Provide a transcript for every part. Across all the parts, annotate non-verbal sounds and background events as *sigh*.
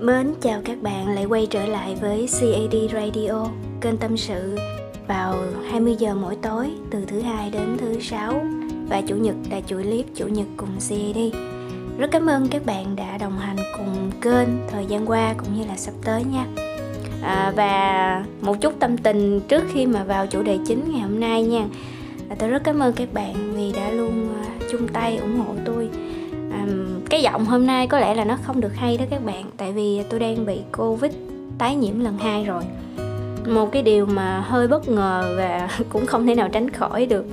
Mến chào các bạn lại quay trở lại với CAD Radio, kênh tâm sự vào 20 giờ mỗi tối từ thứ hai đến thứ sáu và chủ nhật là chuỗi clip chủ nhật cùng CAD. Rất cảm ơn các bạn đã đồng hành cùng kênh thời gian qua cũng như là sắp tới nha. À, và một chút tâm tình trước khi mà vào chủ đề chính ngày hôm nay nha. À, tôi rất cảm ơn các bạn vì đã luôn à, chung tay ủng hộ tôi cái giọng hôm nay có lẽ là nó không được hay đó các bạn tại vì tôi đang bị covid tái nhiễm lần hai rồi. Một cái điều mà hơi bất ngờ và *laughs* cũng không thể nào tránh khỏi được.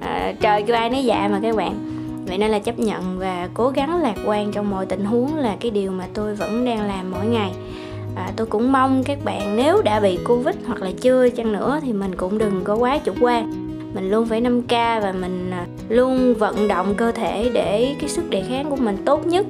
À, trời kêu ai nấy dạ mà các bạn. Vậy nên là chấp nhận và cố gắng lạc quan trong mọi tình huống là cái điều mà tôi vẫn đang làm mỗi ngày. À, tôi cũng mong các bạn nếu đã bị covid hoặc là chưa chăng nữa thì mình cũng đừng có quá chủ quan. Mình luôn phải 5k và mình à, luôn vận động cơ thể để cái sức đề kháng của mình tốt nhất.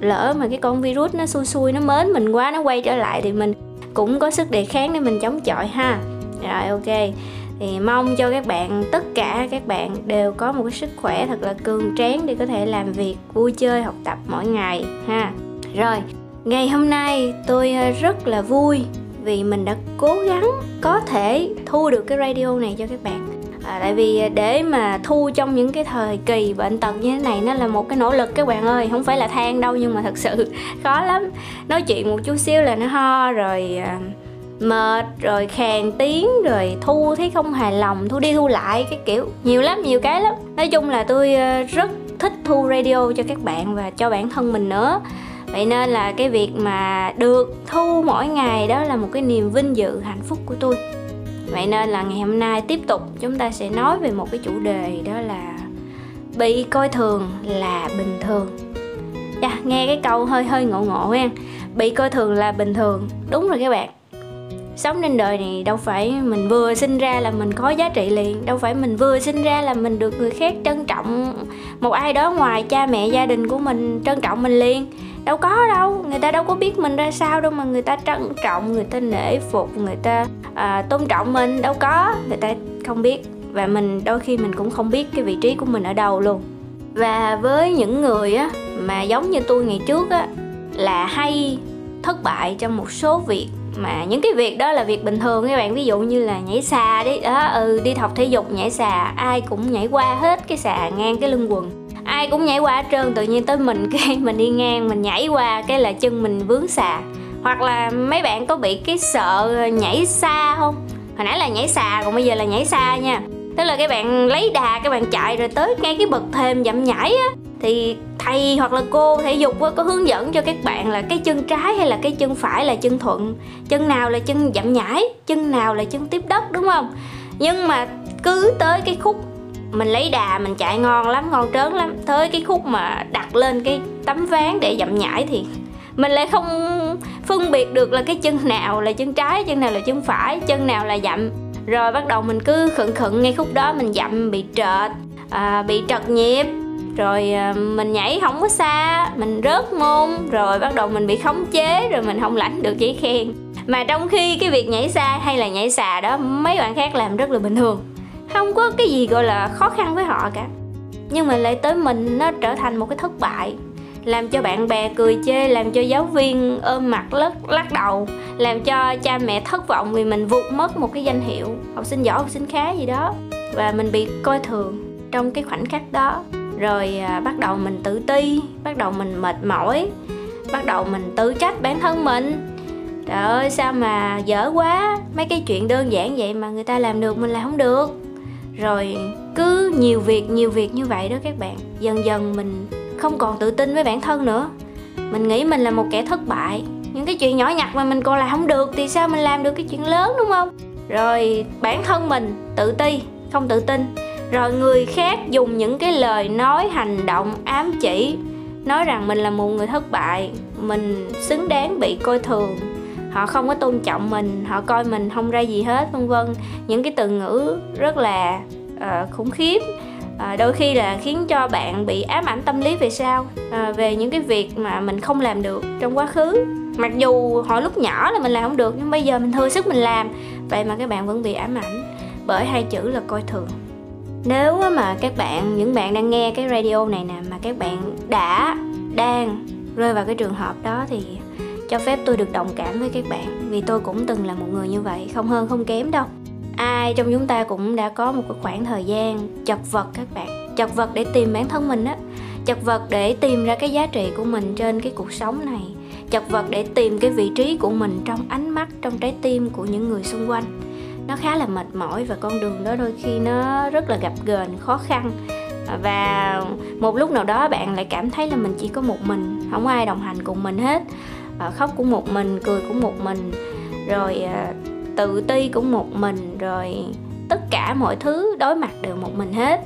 Lỡ mà cái con virus nó xui xui, nó mến mình quá, nó quay trở lại thì mình cũng có sức đề kháng để mình chống chọi ha. Rồi, ok. Thì mong cho các bạn, tất cả các bạn đều có một cái sức khỏe thật là cường tráng để có thể làm việc, vui chơi, học tập mỗi ngày ha. Rồi, ngày hôm nay tôi ờ, rất là vui vì mình đã cố gắng có thể thu được cái radio này cho các bạn à, tại vì à, để mà thu trong những cái thời kỳ bệnh tật như thế này nó là một cái nỗ lực các bạn ơi không phải là than đâu nhưng mà thật sự *laughs* khó lắm. Nói chuyện một chút xíu là nó ho rồi à, mệt rồi khàn tiếng rồi thu thấy không hài lòng thu đi thu lại cái kiểu nhiều lắm nhiều cái lắm. Nói chung là tôi à, rất thích thu radio cho các bạn và cho bản thân mình nữa. Vậy nên là cái việc mà được thu mỗi ngày đó là một cái niềm vinh dự hạnh phúc của tôi vậy nên là ngày hôm nay tiếp tục chúng ta sẽ nói về một cái chủ đề đó là bị coi thường là bình thường. Yeah, dạ, nghe cái câu hơi hơi ngộ ngộ ha. Bị coi thường là bình thường. Đúng rồi các bạn. Sống trên đời này đâu phải mình vừa sinh ra là mình có giá trị liền. Đâu phải mình vừa sinh ra là mình được người khác trân trọng một ai đó ngoài cha mẹ gia đình của mình trân trọng mình liền đâu có đâu người ta đâu có biết mình ra sao đâu mà người ta trân trọng người ta nể phục người ta à, tôn trọng mình đâu có. Người ta không biết và mình đôi khi mình cũng không biết cái vị trí của mình ở đâu luôn. Và với những người á mà giống như tôi ngày trước á là hay thất bại trong một số việc mà những cái việc đó là việc bình thường các bạn. Ví dụ như là nhảy xà đi đó ừ đi học thể dục nhảy xà ai cũng nhảy qua hết cái xà ngang cái lưng quần ai cũng nhảy qua hết trơn, tự nhiên tới mình cái *laughs* mình đi ngang, mình nhảy qua cái là chân mình vướng xà. Hoặc là mấy bạn có bị cái sợ nhảy xa không? Hồi nãy là nhảy xà, còn bây giờ là nhảy xa nha. Tức là các bạn lấy đà các bạn chạy rồi tới ngay cái bậc thềm dậm nhảy á, thì thầy hoặc là cô thể dục có hướng dẫn cho các bạn là cái chân trái hay là cái chân phải là chân thuận? Chân nào là chân dậm nhảy, chân nào là chân tiếp đất, đúng không? Nhưng mà cứ tới cái khúc mình lấy đà mình chạy ngon lắm ngon trớn lắm. Tới cái khúc mà đặt lên cái tấm ván để dậm nhảy thì mình lại không phân biệt được là cái chân nào là chân trái chân nào là chân phải chân nào là dặm rồi bắt đầu mình cứ khựng khựng ngay khúc đó mình dặm bị trệt à, bị trật nhịp. Rồi à, mình nhảy không có xa mình rớt môn. Rồi bắt đầu mình bị khống chế rồi mình không lãnh được giấy khen. Mà trong khi cái việc nhảy xa hay là nhảy xà đó mấy bạn khác làm rất là bình thường không có cái gì gọi là khó khăn với họ cả. Nhưng mà lại tới mình nó trở thành một cái thất bại. Làm cho bạn bè cười chê làm cho giáo viên ôm mặt lắc lắc đầu làm cho cha mẹ thất vọng vì mình vụt mất một cái danh hiệu học sinh giỏi học sinh khá gì đó. Và mình bị coi thường trong cái khoảnh khắc đó. Rồi à, bắt đầu mình tự ti bắt đầu mình mệt mỏi bắt đầu mình tự trách bản thân mình. Trời ơi sao mà dở quá. Mấy cái chuyện đơn giản vậy mà người ta làm được mình làm không được rồi cứ nhiều việc nhiều việc như vậy đó các bạn. Dần dần mình không còn tự tin với bản thân nữa. Mình nghĩ mình là một kẻ thất bại. Những cái chuyện nhỏ nhặt mà mình còn làm không được thì sao mình làm được cái chuyện lớn, đúng không? Rồi bản thân mình tự ti, không tự tin. Rồi người khác dùng những cái lời nói, hành động ám chỉ, nói rằng mình là một người thất bại, mình xứng đáng bị coi thường họ không có tôn trọng mình họ coi mình không ra gì hết vân vân. Những cái từ ngữ rất là uh, khủng khiếp à, đôi khi là khiến cho bạn bị ám ảnh tâm lý về sau à, về những cái việc mà mình không làm được trong quá khứ. Mặc dù hồi lúc nhỏ là mình làm không được nhưng bây giờ mình thừa sức mình làm vậy mà các bạn vẫn bị ám ảnh bởi hai chữ là coi thường. Nếu mà các bạn những bạn đang nghe cái radio này nè mà các bạn đã đang rơi vào cái trường hợp đó thì cho phép tôi được đồng cảm với các bạn, vì tôi cũng từng là một người như vậy, không hơn không kém đâu. Ai trong chúng ta cũng đã có một cái khoảng thời gian chật vật các bạn, chật vật để tìm bản thân mình á, chật vật để tìm ra cái giá trị của mình trên cái cuộc sống này, chật vật để tìm cái vị trí của mình trong ánh mắt, trong trái tim của những người xung quanh. Nó khá là mệt mỏi và con đường đó đôi khi nó rất là gặp ghềnh, khó khăn. Và một lúc nào đó bạn lại cảm thấy là mình chỉ có một mình, không ai đồng hành cùng mình hết. Ờ, khóc cũng một mình cười cũng một mình rồi ờ, tự ti cũng một mình rồi tất cả mọi thứ đối mặt đều một mình hết.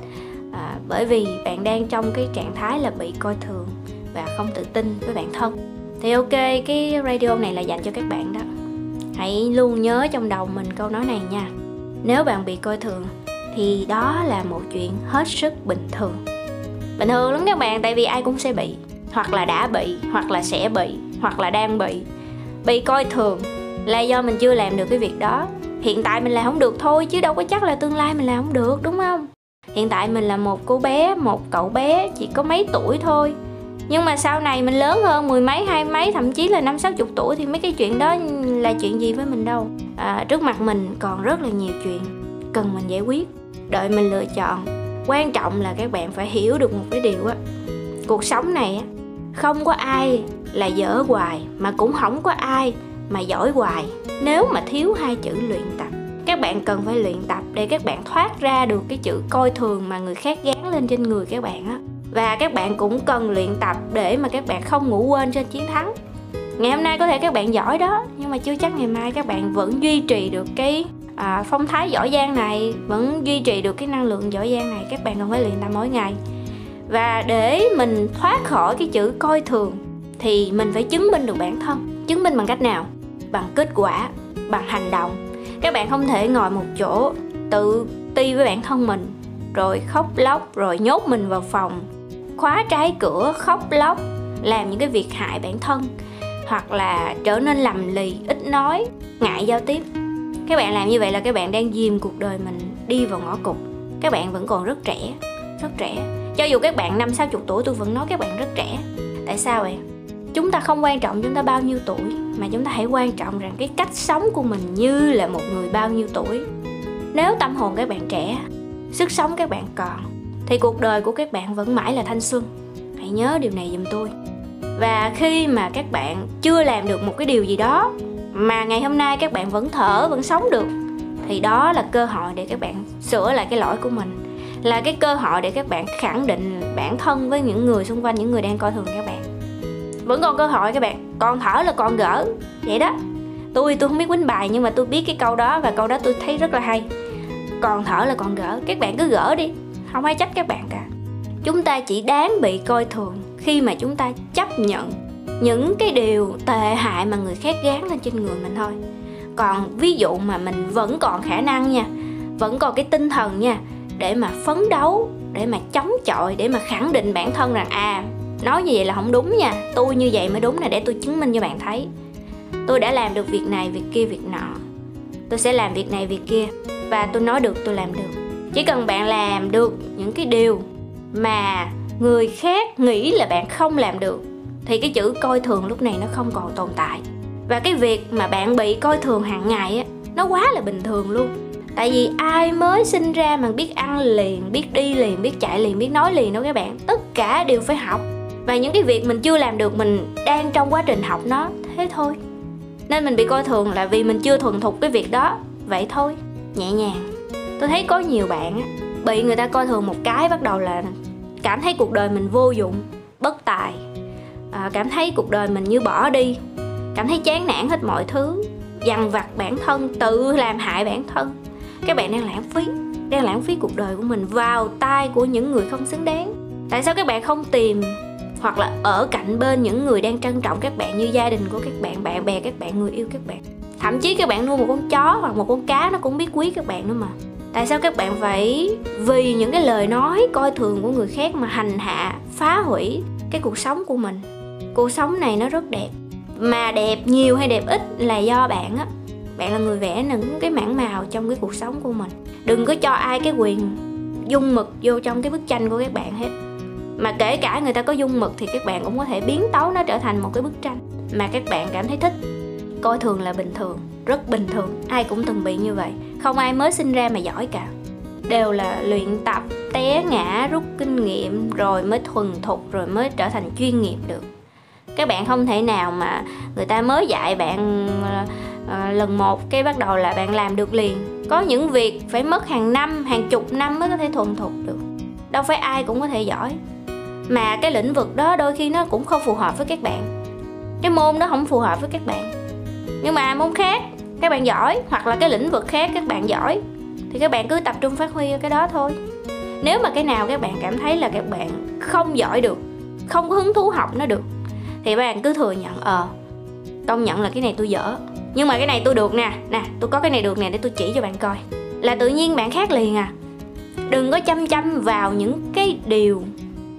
À, bởi vì bạn đang trong cái trạng thái là bị coi thường và không tự tin với bản thân. Thì ok cái radio này là dành cho các bạn đó. Hãy luôn nhớ trong đầu mình câu nói này nha. Nếu bạn bị coi thường thì đó là một chuyện hết sức bình thường. Bình thường lắm các bạn tại vì ai cũng sẽ bị hoặc là đã bị hoặc là sẽ bị hoặc là đang bị bị coi thường là do mình chưa làm được cái việc đó. Hiện tại mình làm không được thôi chứ đâu có chắc là tương lai mình làm không được đúng không? Hiện tại mình là một cô bé một cậu bé chỉ có mấy tuổi thôi. Nhưng mà sau này mình lớn hơn mười mấy hai mấy thậm chí là năm sáu chục tuổi thì mấy cái chuyện đó là chuyện gì với mình đâu. À, trước mặt mình còn rất là nhiều chuyện cần mình giải quyết. Đợi mình lựa chọn quan trọng là các bạn phải hiểu được một cái điều á. Cuộc sống này á không có ai là dở hoài mà cũng không có ai mà giỏi hoài. Nếu mà thiếu hai chữ luyện tập các bạn cần phải luyện tập để các bạn thoát ra được cái chữ coi thường mà người khác gán lên trên người các bạn á. Và các bạn cũng cần luyện tập để mà các bạn không ngủ quên trên chiến thắng. Ngày hôm nay có thể các bạn giỏi đó nhưng mà chưa chắc ngày mai các bạn vẫn duy trì được cái à, phong thái giỏi giang này vẫn duy trì được cái năng lượng giỏi giang này. Các bạn cần phải luyện tập mỗi ngày và để mình thoát khỏi cái chữ coi thường, thì mình phải chứng minh được bản thân. Chứng minh bằng cách nào? Bằng kết quả, bằng hành động. Các bạn không thể ngồi một chỗ tự ti với bản thân mình, rồi khóc lóc, rồi nhốt mình vào phòng. Khóa trái cửa, khóc lóc, làm những cái việc hại bản thân, hoặc là trở nên lầm lì, ít nói, ngại giao tiếp. Các bạn làm như vậy là các bạn đang dìm cuộc đời mình đi vào ngõ cụt. Các bạn vẫn còn rất trẻ rất trẻ cho dù các bạn năm, sáu chục tuổi, tôi vẫn nói các bạn rất trẻ. Tại sao vậy? Chúng ta không quan trọng chúng ta bao nhiêu tuổi, mà chúng ta hãy quan trọng rằng cái cách sống của mình như là một người bao nhiêu tuổi. Nếu tâm hồn các bạn trẻ, sức sống các bạn còn, thì cuộc đời của các bạn vẫn mãi là thanh xuân. Hãy nhớ điều này giùm tôi. Và khi mà các bạn chưa làm được một cái điều gì đó mà ngày hôm nay các bạn vẫn thở, vẫn sống được, thì đó là cơ hội để các bạn sửa lại cái lỗi của mình là cái cơ hội để các bạn khẳng định bản thân với những người xung quanh, những người đang coi thường các bạn. Vẫn còn cơ hội các bạn, còn thở là còn gỡ. Vậy đó. Tôi tôi không biết quýnh bài nhưng mà tôi biết cái câu đó và câu đó tôi thấy rất là hay. Còn thở là còn gỡ. Các bạn cứ gỡ đi. Không ai trách các bạn cả. Chúng ta chỉ đáng bị coi thường khi mà chúng ta chấp nhận những cái điều tệ hại mà người khác gán lên trên người mình thôi. Còn ví dụ mà mình vẫn còn khả năng nha, vẫn còn cái tinh thần nha để mà phấn đấu, để mà chống chọi, để mà khẳng định bản thân rằng à nói như vậy là không đúng nha, tôi như vậy mới đúng nè, để tôi chứng minh cho bạn thấy. Tôi đã làm được việc này, việc kia, việc nọ. Tôi sẽ làm việc này, việc kia, và tôi nói được, tôi làm được. Chỉ cần bạn làm được những cái điều mà người khác nghĩ là bạn không làm được, thì cái chữ coi thường lúc này nó không còn tồn tại. Và cái việc mà bạn bị coi thường hàng ngày á, nó quá là bình thường luôn tại vì ai mới sinh ra mà biết ăn liền biết đi liền biết chạy liền biết nói liền đâu các bạn. Tất cả đều phải học. Và những cái việc mình chưa làm được mình đang trong quá trình học nó thế thôi. Nên mình bị coi thường là vì mình chưa thuần thục cái việc đó. Vậy thôi nhẹ nhàng. Tôi thấy có nhiều bạn bị người ta coi thường một cái bắt đầu là cảm thấy cuộc đời mình vô dụng bất tài. À, cảm thấy cuộc đời mình như bỏ đi. Cảm thấy chán nản hết mọi thứ. Dằn vặt bản thân tự làm hại bản thân các bạn đang lãng phí, đang lãng phí cuộc đời của mình vào tay của những người không xứng đáng. Tại sao các bạn không tìm hoặc là ở cạnh bên những người đang trân trọng các bạn như gia đình của các bạn bạn bè, các bạn, người yêu các bạn? Thậm chí các bạn nuôi một con chó hoặc một con cá nó cũng biết quý các bạn nữa mà. Tại sao các bạn phải vì những cái lời nói coi thường của người khác mà hành hạ, phá hủy cái cuộc sống của mình? Cuộc sống này nó rất đẹp, mà đẹp nhiều hay đẹp ít là do bạn á bạn là người vẽ những cái mảng màu trong cái cuộc sống của mình. Đừng có cho ai cái quyền dung mực vô trong cái bức tranh của các bạn hết. Mà kể cả người ta có dung mực thì các bạn cũng có thể biến tấu nó trở thành một cái bức tranh mà các bạn cảm thấy thích. Coi thường là bình thường, rất bình thường, ai cũng từng bị như vậy. Không ai mới sinh ra mà giỏi cả. Đều là luyện tập, té ngã, rút kinh nghiệm, rồi mới thuần thục, rồi mới trở thành chuyên nghiệp được. Các bạn không thể nào mà người ta mới dạy bạn ờ, à, lần một cái bắt đầu là bạn làm được liền. Có những việc phải mất hàng năm hàng chục năm mới có thể thuần thục được. Đâu phải ai cũng có thể giỏi. Mà cái lĩnh vực đó đôi khi nó cũng không phù hợp với các bạn. Cái môn đó không phù hợp với các bạn. Nhưng mà môn khác các bạn giỏi hoặc là cái lĩnh vực khác các bạn giỏi thì các bạn cứ tập trung phát huy cái đó thôi. Nếu mà cái nào các bạn cảm thấy là các bạn không giỏi được không có hứng thú học nó được thì bạn cứ thừa nhận ờ công nhận là cái này tôi dở nhưng mà cái này tôi được nè. Nè, tôi có cái này được nè, để tôi chỉ cho bạn coi. Là tự nhiên bạn khác liền à. Đừng có chăm chăm vào những cái điều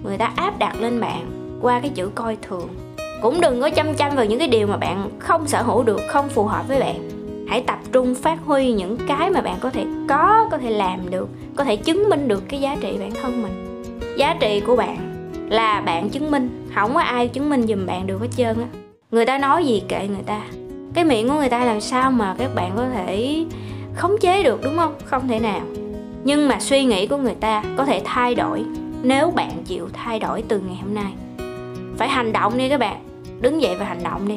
người ta áp đặt lên bạn qua cái chữ coi thường. Cũng đừng có chăm chăm vào những cái điều mà bạn không sở hữu được, không phù hợp với bạn. Hãy tập trung phát huy những cái mà bạn có thể có có thể làm được, có thể chứng minh được cái giá trị bản thân mình. Giá trị của bạn là bạn chứng minh, không có ai chứng minh giùm bạn được hết trơn á. Người ta nói gì kệ người ta cái miệng của người ta làm sao mà các bạn có thể khống chế được đúng không? Không thể nào. Nhưng mà suy nghĩ của người ta có thể thay đổi nếu bạn chịu thay đổi từ ngày hôm nay. Phải hành động đi các bạn. Đứng dậy và hành động đi.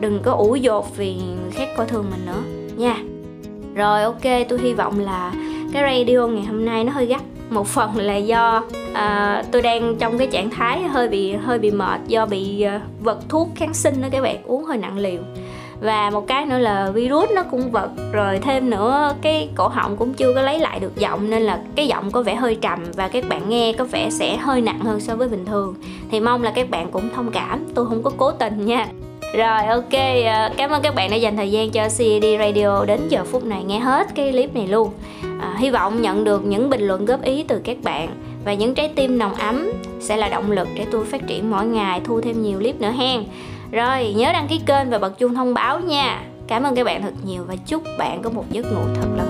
Đừng có ủ dột vì người khác coi thường mình nữa nha. Rồi ok tôi hy vọng là cái radio ngày hôm nay nó hơi gắt. Một phần là do uh, tôi đang trong cái trạng thái hơi bị hơi bị mệt do bị uh, vật thuốc kháng sinh đó các bạn uống hơi nặng liều và một cái nữa là virus nó cũng vật rồi thêm nữa cái cổ họng cũng chưa có lấy lại được giọng nên là cái giọng có vẻ hơi trầm và các bạn nghe có vẻ sẽ hơi nặng hơn so với bình thường thì mong là các bạn cũng thông cảm tôi không có cố tình nha rồi ok, ờ, cảm ơn các bạn đã dành thời gian cho CAD Radio đến giờ phút này nghe hết cái clip này luôn. À, hy vọng nhận được những bình luận góp ý từ các bạn và những trái tim nồng ấm sẽ là động lực để tôi phát triển mỗi ngày thu thêm nhiều clip nữa hen. Rồi, nhớ đăng ký kênh và bật chuông thông báo nha. Cảm ơn các bạn thật nhiều và chúc bạn có một giấc ngủ thật là ngon.